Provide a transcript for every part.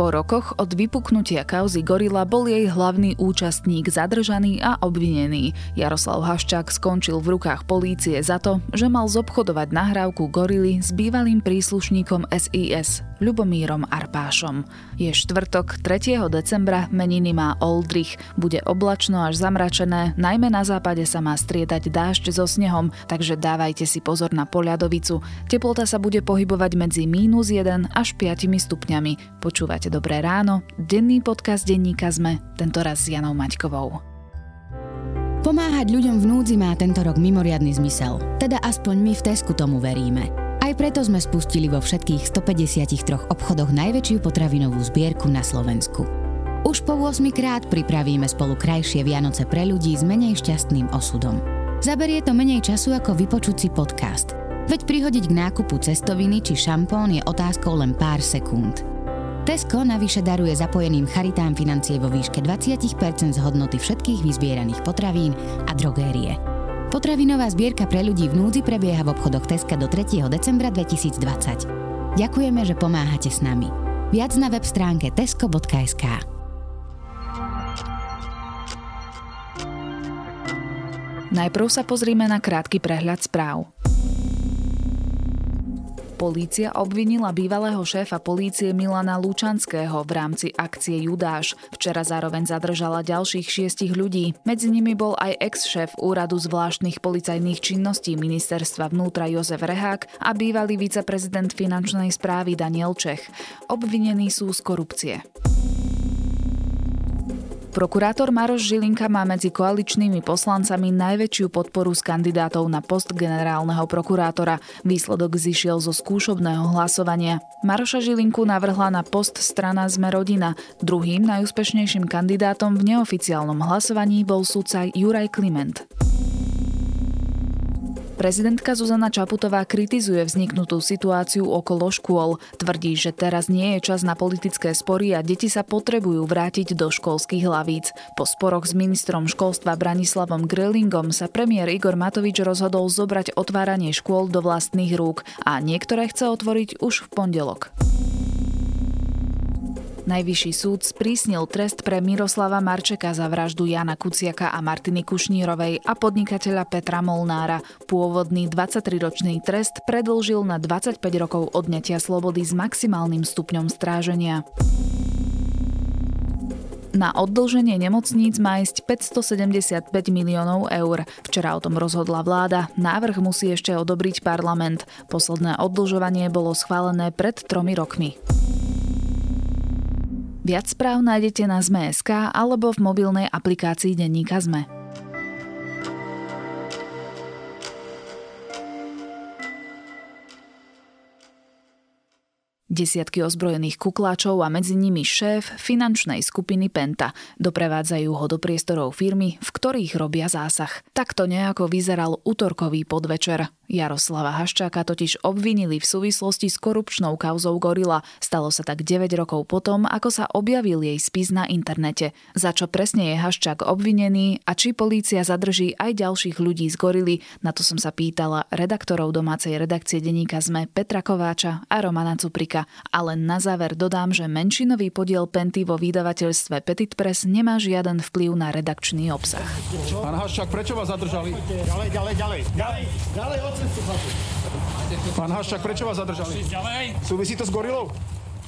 Po rokoch od vypuknutia kauzy Gorila bol jej hlavný účastník zadržaný a obvinený. Jaroslav Haščák skončil v rukách polície za to, že mal zobchodovať nahrávku Gorily s bývalým príslušníkom SIS Ľubomírom Arpášom. Je štvrtok 3. decembra, meniny má Oldrich. Bude oblačno až zamračené, najmä na západe sa má striedať dážď so snehom, takže dávajte si pozor na poľadovicu. Teplota sa bude pohybovať medzi mínus 1 až 5 stupňami. Počúvate Dobré ráno, denný podcast denníka sme, tentoraz s Janou Maťkovou. Pomáhať ľuďom v núdzi má tento rok mimoriadny zmysel. Teda aspoň my v Tesku tomu veríme. Aj preto sme spustili vo všetkých 153 obchodoch najväčšiu potravinovú zbierku na Slovensku. Už po 8 krát pripravíme spolu krajšie Vianoce pre ľudí s menej šťastným osudom. Zaberie to menej času ako vypočuť si podcast. Veď prihodiť k nákupu cestoviny či šampón je otázkou len pár sekúnd. Tesco navyše daruje zapojeným charitám financie vo výške 20% z hodnoty všetkých vyzbieraných potravín a drogérie. Potravinová zbierka pre ľudí v núdzi prebieha v obchodoch Teska do 3. decembra 2020. Ďakujeme, že pomáhate s nami. Viac na web stránke tesco.sk. Najprv sa pozrime na krátky prehľad správ. Polícia obvinila bývalého šéfa polície Milana Lučanského v rámci akcie Judáš. Včera zároveň zadržala ďalších šiestich ľudí. Medzi nimi bol aj ex-šéf Úradu zvláštnych policajných činností ministerstva vnútra Jozef Rehák a bývalý viceprezident finančnej správy Daniel Čech. Obvinení sú z korupcie. Prokurátor Maroš Žilinka má medzi koaličnými poslancami najväčšiu podporu z kandidátov na post generálneho prokurátora. Výsledok zišiel zo skúšobného hlasovania. Maroša Žilinku navrhla na post strana Sme rodina. Druhým najúspešnejším kandidátom v neoficiálnom hlasovaní bol sudca Juraj Kliment. Prezidentka Zuzana Čaputová kritizuje vzniknutú situáciu okolo škôl. Tvrdí, že teraz nie je čas na politické spory a deti sa potrebujú vrátiť do školských hlavíc. Po sporoch s ministrom školstva Branislavom Grillingom sa premiér Igor Matovič rozhodol zobrať otváranie škôl do vlastných rúk a niektoré chce otvoriť už v pondelok. Najvyšší súd sprísnil trest pre Miroslava Marčeka za vraždu Jana Kuciaka a Martiny Kušnírovej a podnikateľa Petra Molnára. Pôvodný 23-ročný trest predlžil na 25 rokov odňatia slobody s maximálnym stupňom stráženia. Na oddlženie nemocníc má ísť 575 miliónov eur. Včera o tom rozhodla vláda. Návrh musí ešte odobriť parlament. Posledné oddlžovanie bolo schválené pred tromi rokmi. Viac správ nájdete na Zme.sk alebo v mobilnej aplikácii Denníka Zme. Desiatky ozbrojených kukláčov a medzi nimi šéf finančnej skupiny Penta. Doprevádzajú ho do priestorov firmy, v ktorých robia zásah. Takto nejako vyzeral útorkový podvečer. Jaroslava Haščáka totiž obvinili v súvislosti s korupčnou kauzou Gorila. Stalo sa tak 9 rokov potom, ako sa objavil jej spis na internete. Za čo presne je Haščák obvinený a či polícia zadrží aj ďalších ľudí z Gorily, na to som sa pýtala redaktorov domácej redakcie denníka ZME Petra Kováča a Romana Cuprika. A len na záver dodám, že menšinový podiel Penty vo vydavateľstve Petit Press nemá žiaden vplyv na redakčný obsah. Pán Haščák, prečo vás zadržali? Ďalej, ďalej, ďalej. Ďalej, ďalej, Pán Haščák, prečo vás zadržali? Súvisí to s gorilou?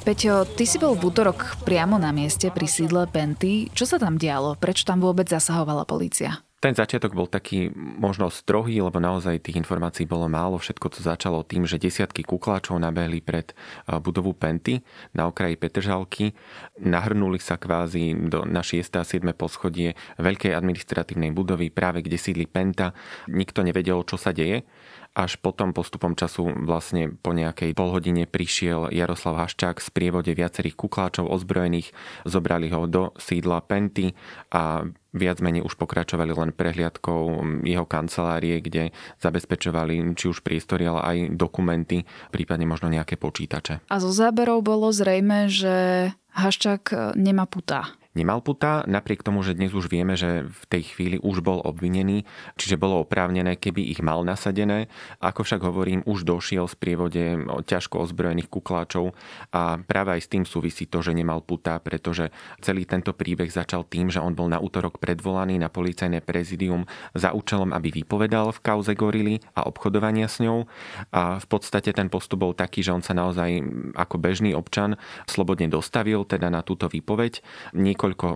Peťo, ty si bol v útorok priamo na mieste pri sídle Penty. Čo sa tam dialo? Prečo tam vôbec zasahovala polícia? Ten začiatok bol taký možno strohý, lebo naozaj tých informácií bolo málo. Všetko to začalo tým, že desiatky kukláčov nabehli pred budovu Penty na okraji Petržalky. Nahrnuli sa kvázi do, na 6. a 7. poschodie veľkej administratívnej budovy, práve kde sídli Penta. Nikto nevedel, čo sa deje až potom postupom času vlastne po nejakej polhodine prišiel Jaroslav Haščák z prievode viacerých kukláčov ozbrojených, zobrali ho do sídla Penty a viac menej už pokračovali len prehliadkou jeho kancelárie, kde zabezpečovali či už priestory, ale aj dokumenty, prípadne možno nejaké počítače. A zo záberov bolo zrejme, že Haščák nemá putá. Nemal puta, napriek tomu, že dnes už vieme, že v tej chvíli už bol obvinený, čiže bolo oprávnené, keby ich mal nasadené. Ako však hovorím, už došiel z prievode ťažko ozbrojených kukláčov a práve aj s tým súvisí to, že nemal puta, pretože celý tento príbeh začal tým, že on bol na útorok predvolaný na policajné prezidium za účelom, aby vypovedal v kauze gorily a obchodovania s ňou. A v podstate ten postup bol taký, že on sa naozaj ako bežný občan slobodne dostavil teda na túto výpoveď. Niekoľko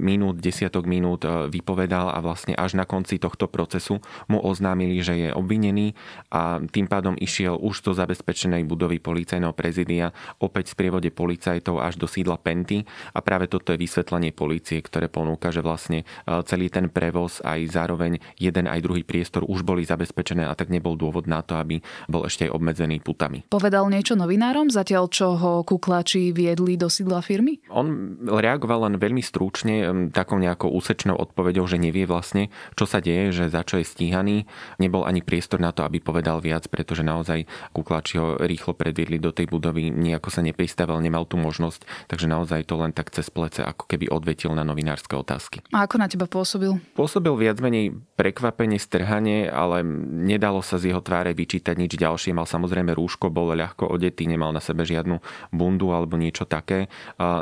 minút, desiatok minút e, vypovedal a vlastne až na konci tohto procesu mu oznámili, že je obvinený a tým pádom išiel už do zabezpečenej budovy policajného prezidia opäť z prievode policajtov až do sídla Penty a práve toto je vysvetlenie policie, ktoré ponúka, že vlastne e, celý ten prevoz aj zároveň jeden aj druhý priestor už boli zabezpečené a tak nebol dôvod na to, aby bol ešte aj obmedzený putami. Povedal niečo novinárom, zatiaľ čo ho kuklači viedli do sídla firmy? On reagoval len veľmi stručne, takou nejakou úsečnou odpovedou, že nevie vlastne, čo sa deje, že za čo je stíhaný. Nebol ani priestor na to, aby povedal viac, pretože naozaj kuklači ho rýchlo predviedli do tej budovy, nejako sa nepristavil, nemal tú možnosť, takže naozaj to len tak cez plece, ako keby odvetil na novinárske otázky. A ako na teba pôsobil? Pôsobil viac menej prekvapenie, strhanie, ale nedalo sa z jeho tváre vyčítať nič ďalšie. Mal samozrejme rúško, bol ľahko odetý, nemal na sebe žiadnu bundu alebo niečo také.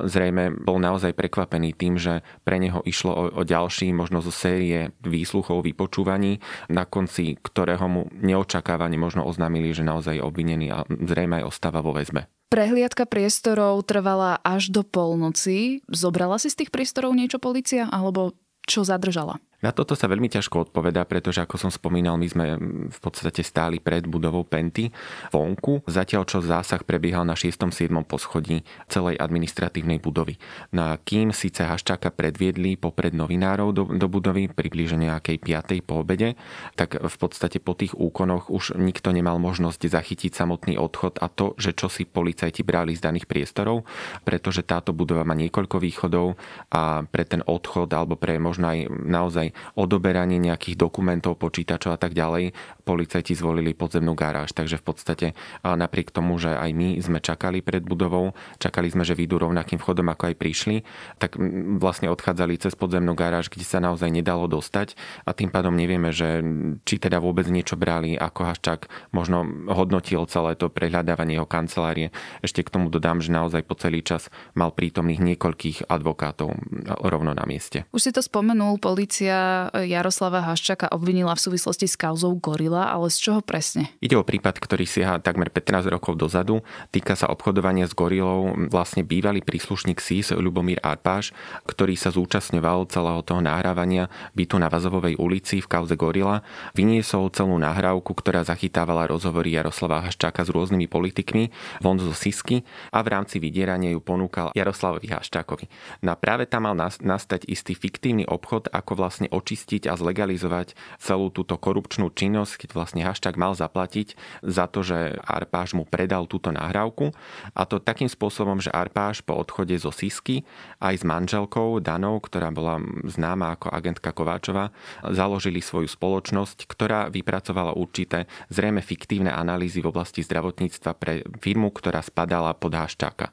Zrejme bol naozaj prekvapený tým, že pre neho išlo o, o ďalší, možno zo série výsluchov, vypočúvaní, na konci ktorého mu neočakávane možno oznámili, že naozaj je obvinený a zrejme aj ostáva vo väzbe. Prehliadka priestorov trvala až do polnoci. Zobrala si z tých priestorov niečo policia alebo čo zadržala? Na toto sa veľmi ťažko odpovedá, pretože ako som spomínal, my sme v podstate stáli pred budovou Penty vonku, zatiaľ čo zásah prebiehal na 6. 7. poschodí celej administratívnej budovy. Na kým síce Haščáka predviedli popred novinárov do, do budovy približne nejakej 5. po obede, tak v podstate po tých úkonoch už nikto nemal možnosť zachytiť samotný odchod a to, že čo si policajti brali z daných priestorov, pretože táto budova má niekoľko východov a pre ten odchod alebo pre možno aj naozaj odoberanie nejakých dokumentov, počítačov a tak ďalej, policajti zvolili podzemnú garáž. Takže v podstate napriek tomu, že aj my sme čakali pred budovou, čakali sme, že vyjdú rovnakým vchodom, ako aj prišli, tak vlastne odchádzali cez podzemnú garáž, kde sa naozaj nedalo dostať a tým pádom nevieme, že či teda vôbec niečo brali, ako Haščák možno hodnotil celé to prehľadávanie jeho kancelárie. Ešte k tomu dodám, že naozaj po celý čas mal prítomných niekoľkých advokátov rovno na mieste. Už si to spomenul, policia Jaroslava Haščaka obvinila v súvislosti s kauzou Gorila, ale z čoho presne? Ide o prípad, ktorý siaha takmer 15 rokov dozadu. Týka sa obchodovania s gorilou. Vlastne bývalý príslušník SIS Lubomír Arpáš, ktorý sa zúčastňoval celého toho nahrávania bytu na Vazovovej ulici v kauze Gorila, vyniesol celú nahrávku, ktorá zachytávala rozhovory Jaroslava Haščáka s rôznymi politikmi von zo Sisky a v rámci vydierania ju ponúkal Jaroslavovi Haščákovi. No a práve tam mal nastať istý fiktívny obchod, ako vlastne očistiť a zlegalizovať celú túto korupčnú činnosť, keď vlastne Haščák mal zaplatiť za to, že Arpáš mu predal túto nahrávku. A to takým spôsobom, že Arpáš po odchode zo Sisky aj s manželkou Danou, ktorá bola známa ako agentka Kováčova, založili svoju spoločnosť, ktorá vypracovala určité zrejme fiktívne analýzy v oblasti zdravotníctva pre firmu, ktorá spadala pod Haščáka.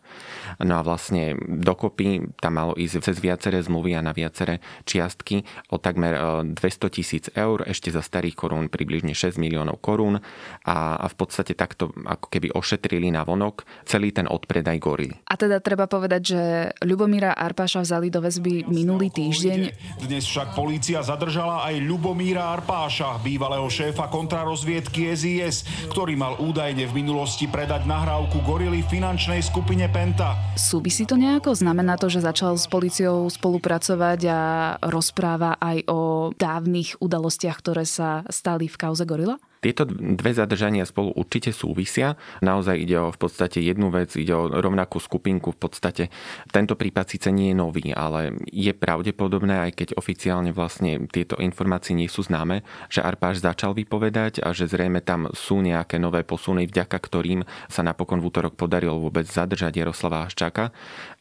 No a vlastne dokopy tam malo ísť cez viaceré zmluvy a na viaceré čiastky o takmer 200 e, tisíc eur, ešte za starých korún približne 6 miliónov korún a, a v podstate takto ako keby ošetrili na vonok celý ten odpredaj gorily. A teda treba povedať, že Ľubomíra Arpáša vzali do väzby minulý týždeň. Dnes však polícia zadržala aj Ľubomíra Arpáša, bývalého šéfa kontrarozviedky SIS, ktorý mal údajne v minulosti predať nahrávku gorily finančnej skupine Penta. Súvisí to nejako? Znamená to, že začal s policiou spolupracovať a rozpráva aj o dávnych udalostiach, ktoré sa stali v kauze Gorila? Tieto dve zadržania spolu určite súvisia. Naozaj ide o v podstate jednu vec, ide o rovnakú skupinku. V podstate tento prípad síce nie je nový, ale je pravdepodobné, aj keď oficiálne vlastne tieto informácie nie sú známe, že Arpáš začal vypovedať a že zrejme tam sú nejaké nové posuny, vďaka ktorým sa napokon v útorok podarilo vôbec zadržať Jaroslava Haščáka,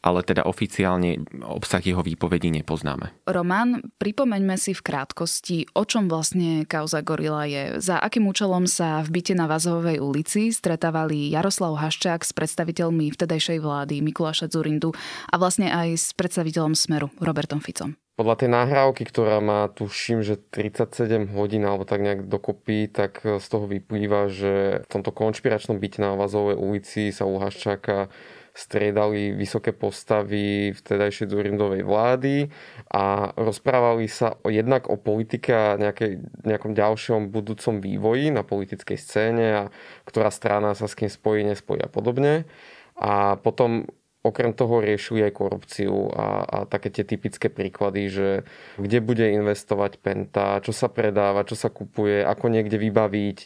ale teda oficiálne obsah jeho výpovedí nepoznáme. Roman, pripomeňme si v krátkosti, o čom vlastne kauza Gorila je, za akým účelom sa v byte na Vazovej ulici stretávali Jaroslav Haščák s predstaviteľmi vtedajšej vlády Mikuláša Zurindu a vlastne aj s predstaviteľom Smeru Robertom Ficom? Podľa tej nahrávky, ktorá má tuším, že 37 hodín alebo tak nejak dokopy, tak z toho vyplýva, že v tomto konšpiračnom byte na Vazovej ulici sa u Haščáka striedali vysoké postavy vtedajšej Zurindovej vlády a rozprávali sa o, jednak o politike a nejakej, nejakom ďalšom budúcom vývoji na politickej scéne a ktorá strana sa s kým spojí, nespojí a podobne. A potom okrem toho riešili aj korupciu a, a také tie typické príklady, že kde bude investovať Penta, čo sa predáva, čo sa kupuje, ako niekde vybaviť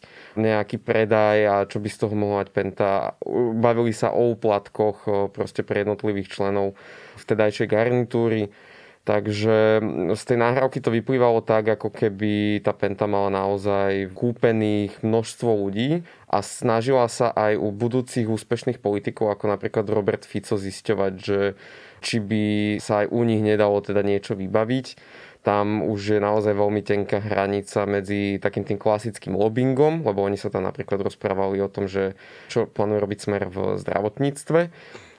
nejaký predaj a čo by z toho mohla mať Penta. Bavili sa o úplatkoch proste pre jednotlivých členov vtedajšej garnitúry. Takže z tej nahrávky to vyplývalo tak, ako keby tá Penta mala naozaj kúpených množstvo ľudí a snažila sa aj u budúcich úspešných politikov, ako napríklad Robert Fico, zisťovať, že či by sa aj u nich nedalo teda niečo vybaviť. Tam už je naozaj veľmi tenká hranica medzi takým tým klasickým lobbyingom, lebo oni sa tam napríklad rozprávali o tom, že čo plánuje robiť smer v zdravotníctve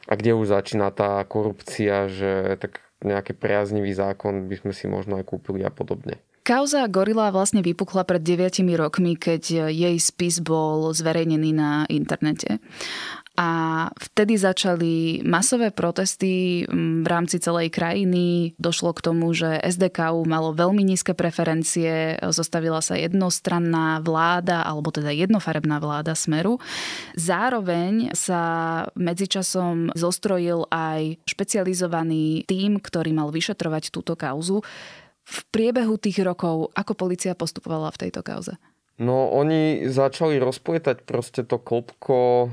a kde už začína tá korupcia, že tak nejaký priaznivý zákon by sme si možno aj kúpili a podobne. Kauza Gorila vlastne vypukla pred 9 rokmi, keď jej spis bol zverejnený na internete. A vtedy začali masové protesty v rámci celej krajiny. Došlo k tomu, že SDKU malo veľmi nízke preferencie, zostavila sa jednostranná vláda, alebo teda jednofarebná vláda Smeru. Zároveň sa medzičasom zostrojil aj špecializovaný tím, ktorý mal vyšetrovať túto kauzu. V priebehu tých rokov, ako policia postupovala v tejto kauze? No, oni začali rozpletať proste to klopko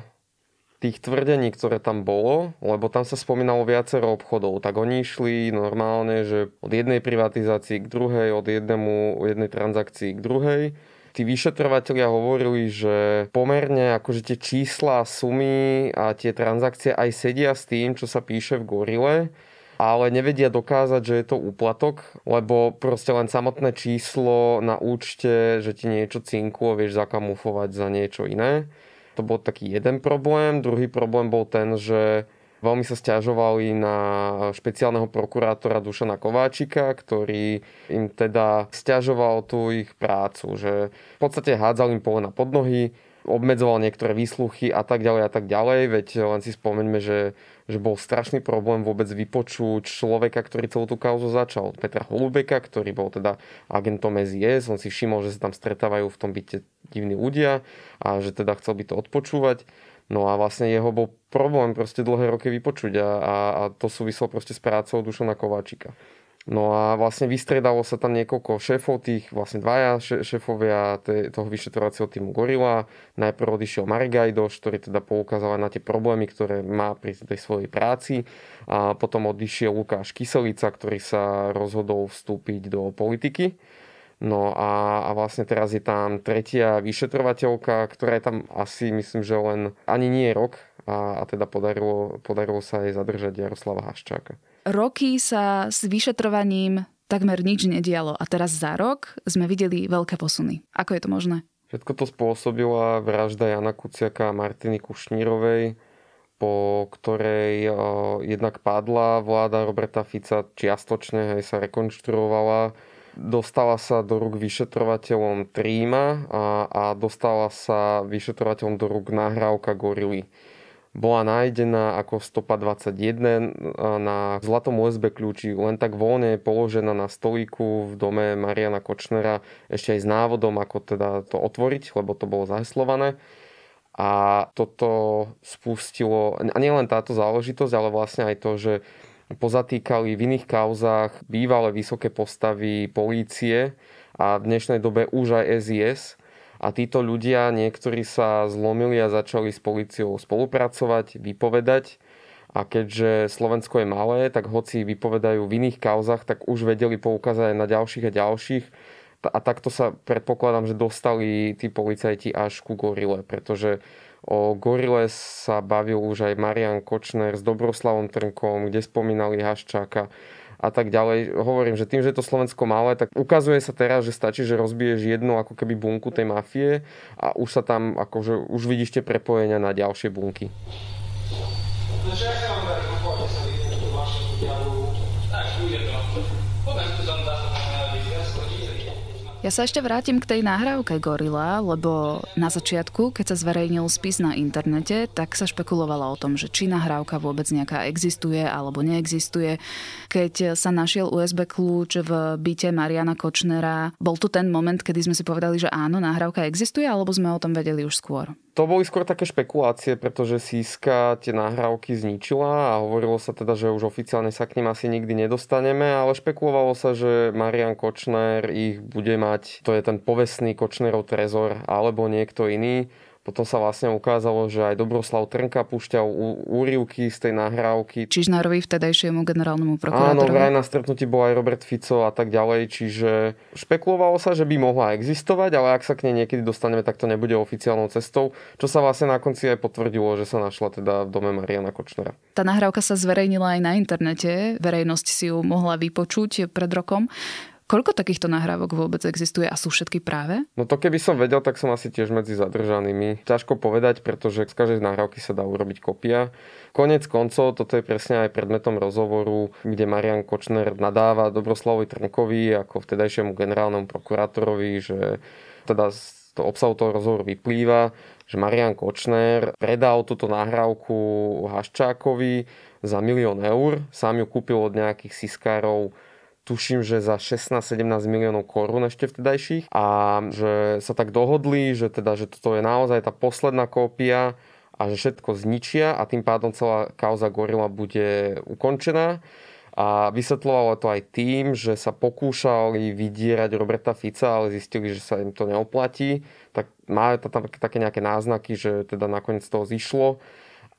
tých tvrdení, ktoré tam bolo, lebo tam sa spomínalo viacero obchodov, tak oni išli normálne, že od jednej privatizácii k druhej, od jednému, jednej transakcii k druhej. Tí vyšetrovateľia hovorili, že pomerne akože tie čísla, sumy a tie transakcie aj sedia s tým, čo sa píše v Gorile, ale nevedia dokázať, že je to úplatok, lebo proste len samotné číslo na účte, že ti niečo cinklo, vieš zakamufovať za niečo iné. To bol taký jeden problém. Druhý problém bol ten, že veľmi sa stiažovali na špeciálneho prokurátora Dušana Kováčika, ktorý im teda stiažoval tú ich prácu, že v podstate hádzal im pole na podnohy, obmedzoval niektoré výsluchy a tak ďalej a tak ďalej, veď len si spomeňme, že že bol strašný problém vôbec vypočuť človeka, ktorý celú tú kauzu začal. Petra Holubeka, ktorý bol teda agentom SIS, on si všimol, že sa tam stretávajú v tom byte divní ľudia a že teda chcel by to odpočúvať. No a vlastne jeho bol problém proste dlhé roky vypočuť a, a, a to súvislo proste s prácou Dušana Kováčika. No a vlastne vystredalo sa tam niekoľko šéfov, tých vlastne dvaja šéfovia toho vyšetrovacieho týmu Gorila. Najprv odišiel Marek Gajdoš, ktorý teda poukázal na tie problémy, ktoré má pri tej svojej práci. A potom odišiel Lukáš Kyselica, ktorý sa rozhodol vstúpiť do politiky. No a, a vlastne teraz je tam tretia vyšetrovateľka, ktorá je tam asi, myslím, že len ani nie rok a, a teda podarilo, podarilo sa jej zadržať Jaroslava Haščáka roky sa s vyšetrovaním takmer nič nedialo a teraz za rok sme videli veľké posuny. Ako je to možné? Všetko to spôsobila vražda Jana Kuciaka a Martiny Kušnírovej, po ktorej o, jednak padla vláda Roberta Fica čiastočne, aj sa rekonštruovala. Dostala sa do rúk vyšetrovateľom Tríma a, a dostala sa vyšetrovateľom do rúk nahrávka Gorily bola nájdená ako stopa 21 na zlatom USB kľúči, len tak voľne položená na stolíku v dome Mariana Kočnera, ešte aj s návodom, ako teda to otvoriť, lebo to bolo zaheslované. A toto spustilo, a nielen táto záležitosť, ale vlastne aj to, že pozatýkali v iných kauzách bývalé vysoké postavy polície a v dnešnej dobe už aj SIS, a títo ľudia, niektorí sa zlomili a začali s policiou spolupracovať, vypovedať. A keďže Slovensko je malé, tak hoci vypovedajú v iných kauzach, tak už vedeli poukázať aj na ďalších a ďalších. A takto sa predpokladám, že dostali tí policajti až ku Gorile, pretože o Gorile sa bavil už aj Marian Kočner s Dobroslavom Trnkom, kde spomínali Haščáka a tak ďalej. Hovorím, že tým, že je to Slovensko malé, tak ukazuje sa teraz, že stačí, že rozbiješ jednu ako keby bunku tej mafie a už sa tam, akože už vidíš tie prepojenia na ďalšie bunky. Ja sa ešte vrátim k tej nahrávke Gorila, lebo na začiatku, keď sa zverejnil spis na internete, tak sa špekulovalo o tom, že či nahrávka vôbec nejaká existuje alebo neexistuje. Keď sa našiel USB kľúč v byte Mariana Kočnera, bol to ten moment, kedy sme si povedali, že áno, nahrávka existuje, alebo sme o tom vedeli už skôr? To boli skôr také špekulácie, pretože Siska tie nahrávky zničila a hovorilo sa teda, že už oficiálne sa k ním asi nikdy nedostaneme, ale špekulovalo sa, že Marian Kočner ich bude mať, to je ten povestný Kočnerov trezor alebo niekto iný potom sa vlastne ukázalo, že aj Dobroslav Trnka púšťal úrivky z tej nahrávky. Čižnárovi vtedajšiemu generálnemu prokurátorovi. Áno, vraj na stretnutí bol aj Robert Fico a tak ďalej, čiže špekulovalo sa, že by mohla existovať, ale ak sa k nej niekedy dostaneme, tak to nebude oficiálnou cestou, čo sa vlastne na konci aj potvrdilo, že sa našla teda v dome Mariana Kočnera. Tá nahrávka sa zverejnila aj na internete, verejnosť si ju mohla vypočuť pred rokom. Koľko takýchto nahrávok vôbec existuje a sú všetky práve? No to keby som vedel, tak som asi tiež medzi zadržanými. Ťažko povedať, pretože z každej nahrávky sa dá urobiť kopia. Konec koncov, toto je presne aj predmetom rozhovoru, kde Marian Kočner nadáva Dobroslavovi Trnkovi ako vtedajšiemu generálnemu prokurátorovi, že teda z toho obsahu toho rozhovoru vyplýva, že Marian Kočner predal túto nahrávku Haščákovi za milión eur, sám ju kúpil od nejakých siskárov tuším, že za 16-17 miliónov korún ešte vtedajších a že sa tak dohodli, že teda, že toto je naozaj tá posledná kópia a že všetko zničia a tým pádom celá kauza Gorila bude ukončená. A vysvetľovalo to aj tým, že sa pokúšali vydierať Roberta Fica, ale zistili, že sa im to neoplatí. Tak máme tam také nejaké náznaky, že teda nakoniec toho zišlo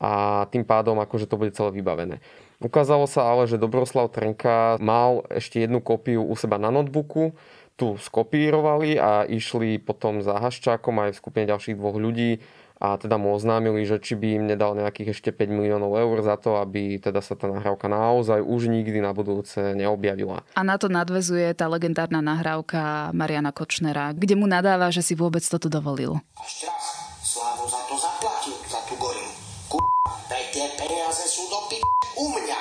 a tým pádom akože to bude celé vybavené. Ukázalo sa ale, že Dobroslav Trnka mal ešte jednu kópiu u seba na notebooku, tu skopírovali a išli potom za Haščákom aj v skupine ďalších dvoch ľudí a teda mu oznámili, že či by im nedal nejakých ešte 5 miliónov eur za to, aby teda sa tá nahrávka naozaj už nikdy na budúce neobjavila. A na to nadvezuje tá legendárna nahrávka Mariana Kočnera, kde mu nadáva, že si vôbec toto dovolil. Ešte U mňa.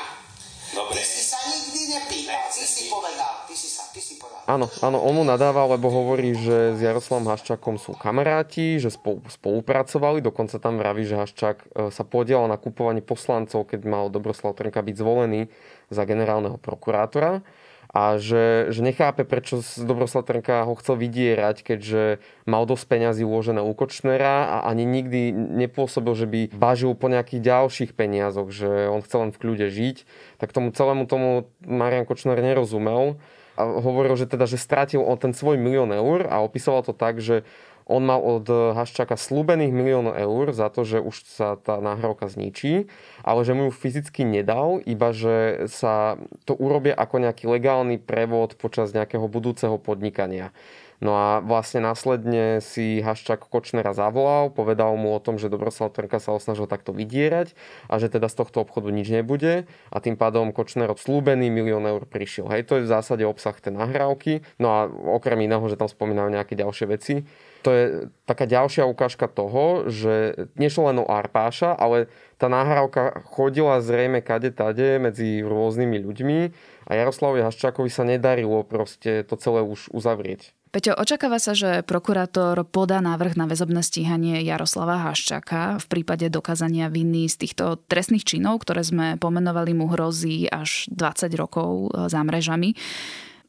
Dobre. Ty si sa nikdy nepýtal, ty si povedal, ty si sa, ty si povedal. Áno, áno, on mu nadáva, lebo hovorí, že s Jaroslavom Haščákom sú kamaráti, že spolu, spolupracovali, dokonca tam vraví, že Haščák e, sa podielal na kupovaní poslancov, keď mal Dobroslav Trnka byť zvolený za generálneho prokurátora a že, že nechápe, prečo Dobroslav Trnka ho chcel vydierať, keďže mal dosť peňazí uložené u Kočnera a ani nikdy nepôsobil, že by bažil po nejakých ďalších peniazoch, že on chcel len v kľude žiť. Tak tomu celému tomu Marian Kočner nerozumel a hovoril, že teda, že stratil on ten svoj milión eur a opisoval to tak, že on mal od Haščáka slúbených miliónov eur za to, že už sa tá nahrávka zničí, ale že mu ju fyzicky nedal, iba že sa to urobia ako nejaký legálny prevod počas nejakého budúceho podnikania. No a vlastne následne si Haščák Kočnera zavolal, povedal mu o tom, že Dobroslav Trnka sa osnažil takto vydierať a že teda z tohto obchodu nič nebude a tým pádom Kočner od slúbený milión eur prišiel. Hej, to je v zásade obsah tej nahrávky. No a okrem iného, že tam spomínajú nejaké ďalšie veci. To je taká ďalšia ukážka toho, že nešlo len o Arpáša, ale tá nahrávka chodila zrejme kade tade medzi rôznymi ľuďmi a Jaroslavovi Haščákovi sa nedarilo proste to celé už uzavrieť. Peťo, očakáva sa, že prokurátor podá návrh na väzobné stíhanie Jaroslava Haščáka v prípade dokázania viny z týchto trestných činov, ktoré sme pomenovali mu hrozí až 20 rokov za mrežami.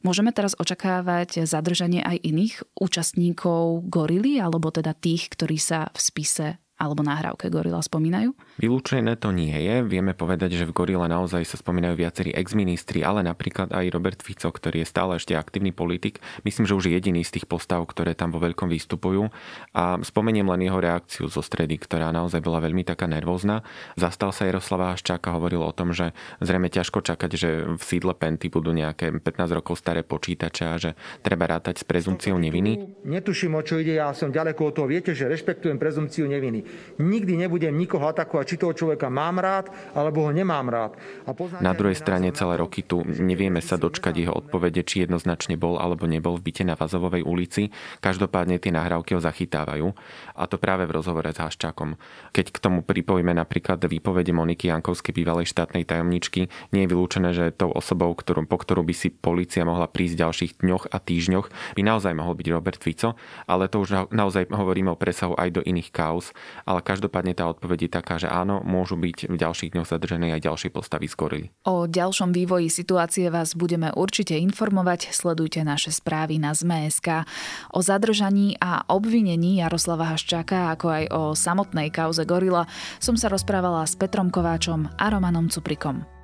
Môžeme teraz očakávať zadržanie aj iných účastníkov gorily, alebo teda tých, ktorí sa v spise alebo nahrávke Gorila spomínajú? Vylúčené to nie je. Vieme povedať, že v Gorile naozaj sa spomínajú viacerí exministri, ale napríklad aj Robert Fico, ktorý je stále ešte aktívny politik. Myslím, že už jediný z tých postav, ktoré tam vo veľkom vystupujú. A spomeniem len jeho reakciu zo stredy, ktorá naozaj bola veľmi taká nervózna. Zastal sa Jaroslava Haščáka, hovoril o tom, že zrejme ťažko čakať, že v sídle Penty budú nejaké 15 rokov staré počítače a že treba rátať s prezumciou neviny. Netuším, o čo ide, ja som ďaleko od toho. Viete, že rešpektujem prezumciu neviny. Nikdy nebudem nikoho atakovať, či toho človeka mám rád, alebo ho nemám rád. A na druhej strane celé roky tu nevieme sa dočkať jeho odpovede, či jednoznačne bol alebo nebol v byte na Vazovovej ulici. Každopádne tie nahrávky ho zachytávajú. A to práve v rozhovore s Haščákom. Keď k tomu pripojíme napríklad výpovede Moniky Jankovskej, bývalej štátnej tajomničky, nie je vylúčené, že tou osobou, ktorú, po ktorú by si policia mohla prísť v ďalších dňoch a týždňoch, by naozaj mohol byť Robert Fico, ale to už naozaj hovoríme o presahu aj do iných kauz, ale každopádne tá odpoveď je taká, že áno, môžu byť v ďalších dňoch zadržané aj ďalšie postavy z gorily. O ďalšom vývoji situácie vás budeme určite informovať, sledujte naše správy na ZMSK. O zadržaní a obvinení Jaroslava Haščáka, ako aj o samotnej kauze Gorila som sa rozprávala s Petrom Kováčom a Romanom Cuprikom.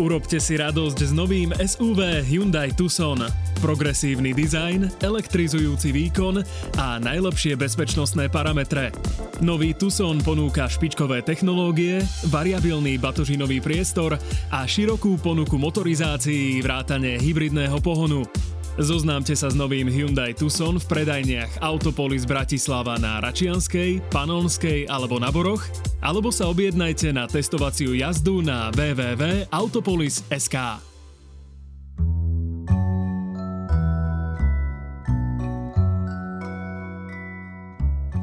Urobte si radosť s novým SUV Hyundai Tucson. Progresívny dizajn, elektrizujúci výkon a najlepšie bezpečnostné parametre. Nový Tucson ponúka špičkové technológie, variabilný batožinový priestor a širokú ponuku motorizácií vrátane hybridného pohonu. Zoznámte sa s novým Hyundai Tucson v predajniach Autopolis Bratislava na Račianskej, Panonskej alebo na Boroch, alebo sa objednajte na testovaciu jazdu na www.autopolis.sk.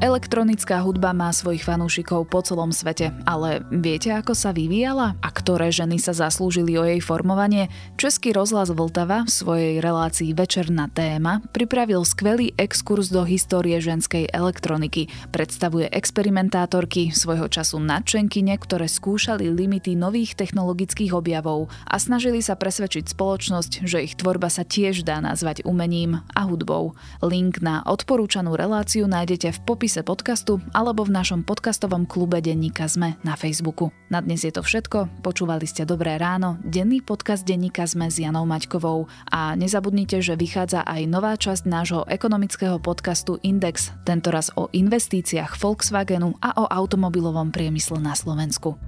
Elektronická hudba má svojich fanúšikov po celom svete, ale viete, ako sa vyvíjala a ktoré ženy sa zaslúžili o jej formovanie? Český rozhlas Vltava v svojej relácii Večerná téma pripravil skvelý exkurs do histórie ženskej elektroniky. Predstavuje experimentátorky, svojho času nadšenkyne, ktoré skúšali limity nových technologických objavov a snažili sa presvedčiť spoločnosť, že ich tvorba sa tiež dá nazvať umením a hudbou. Link na odporúčanú reláciu nájdete v popise popise podcastu alebo v našom podcastovom klube Denníka Sme na Facebooku. Na dnes je to všetko. Počúvali ste Dobré ráno, denný podcast Denníka Sme s Janou Maťkovou. A nezabudnite, že vychádza aj nová časť nášho ekonomického podcastu Index, tentoraz o investíciách Volkswagenu a o automobilovom priemysle na Slovensku.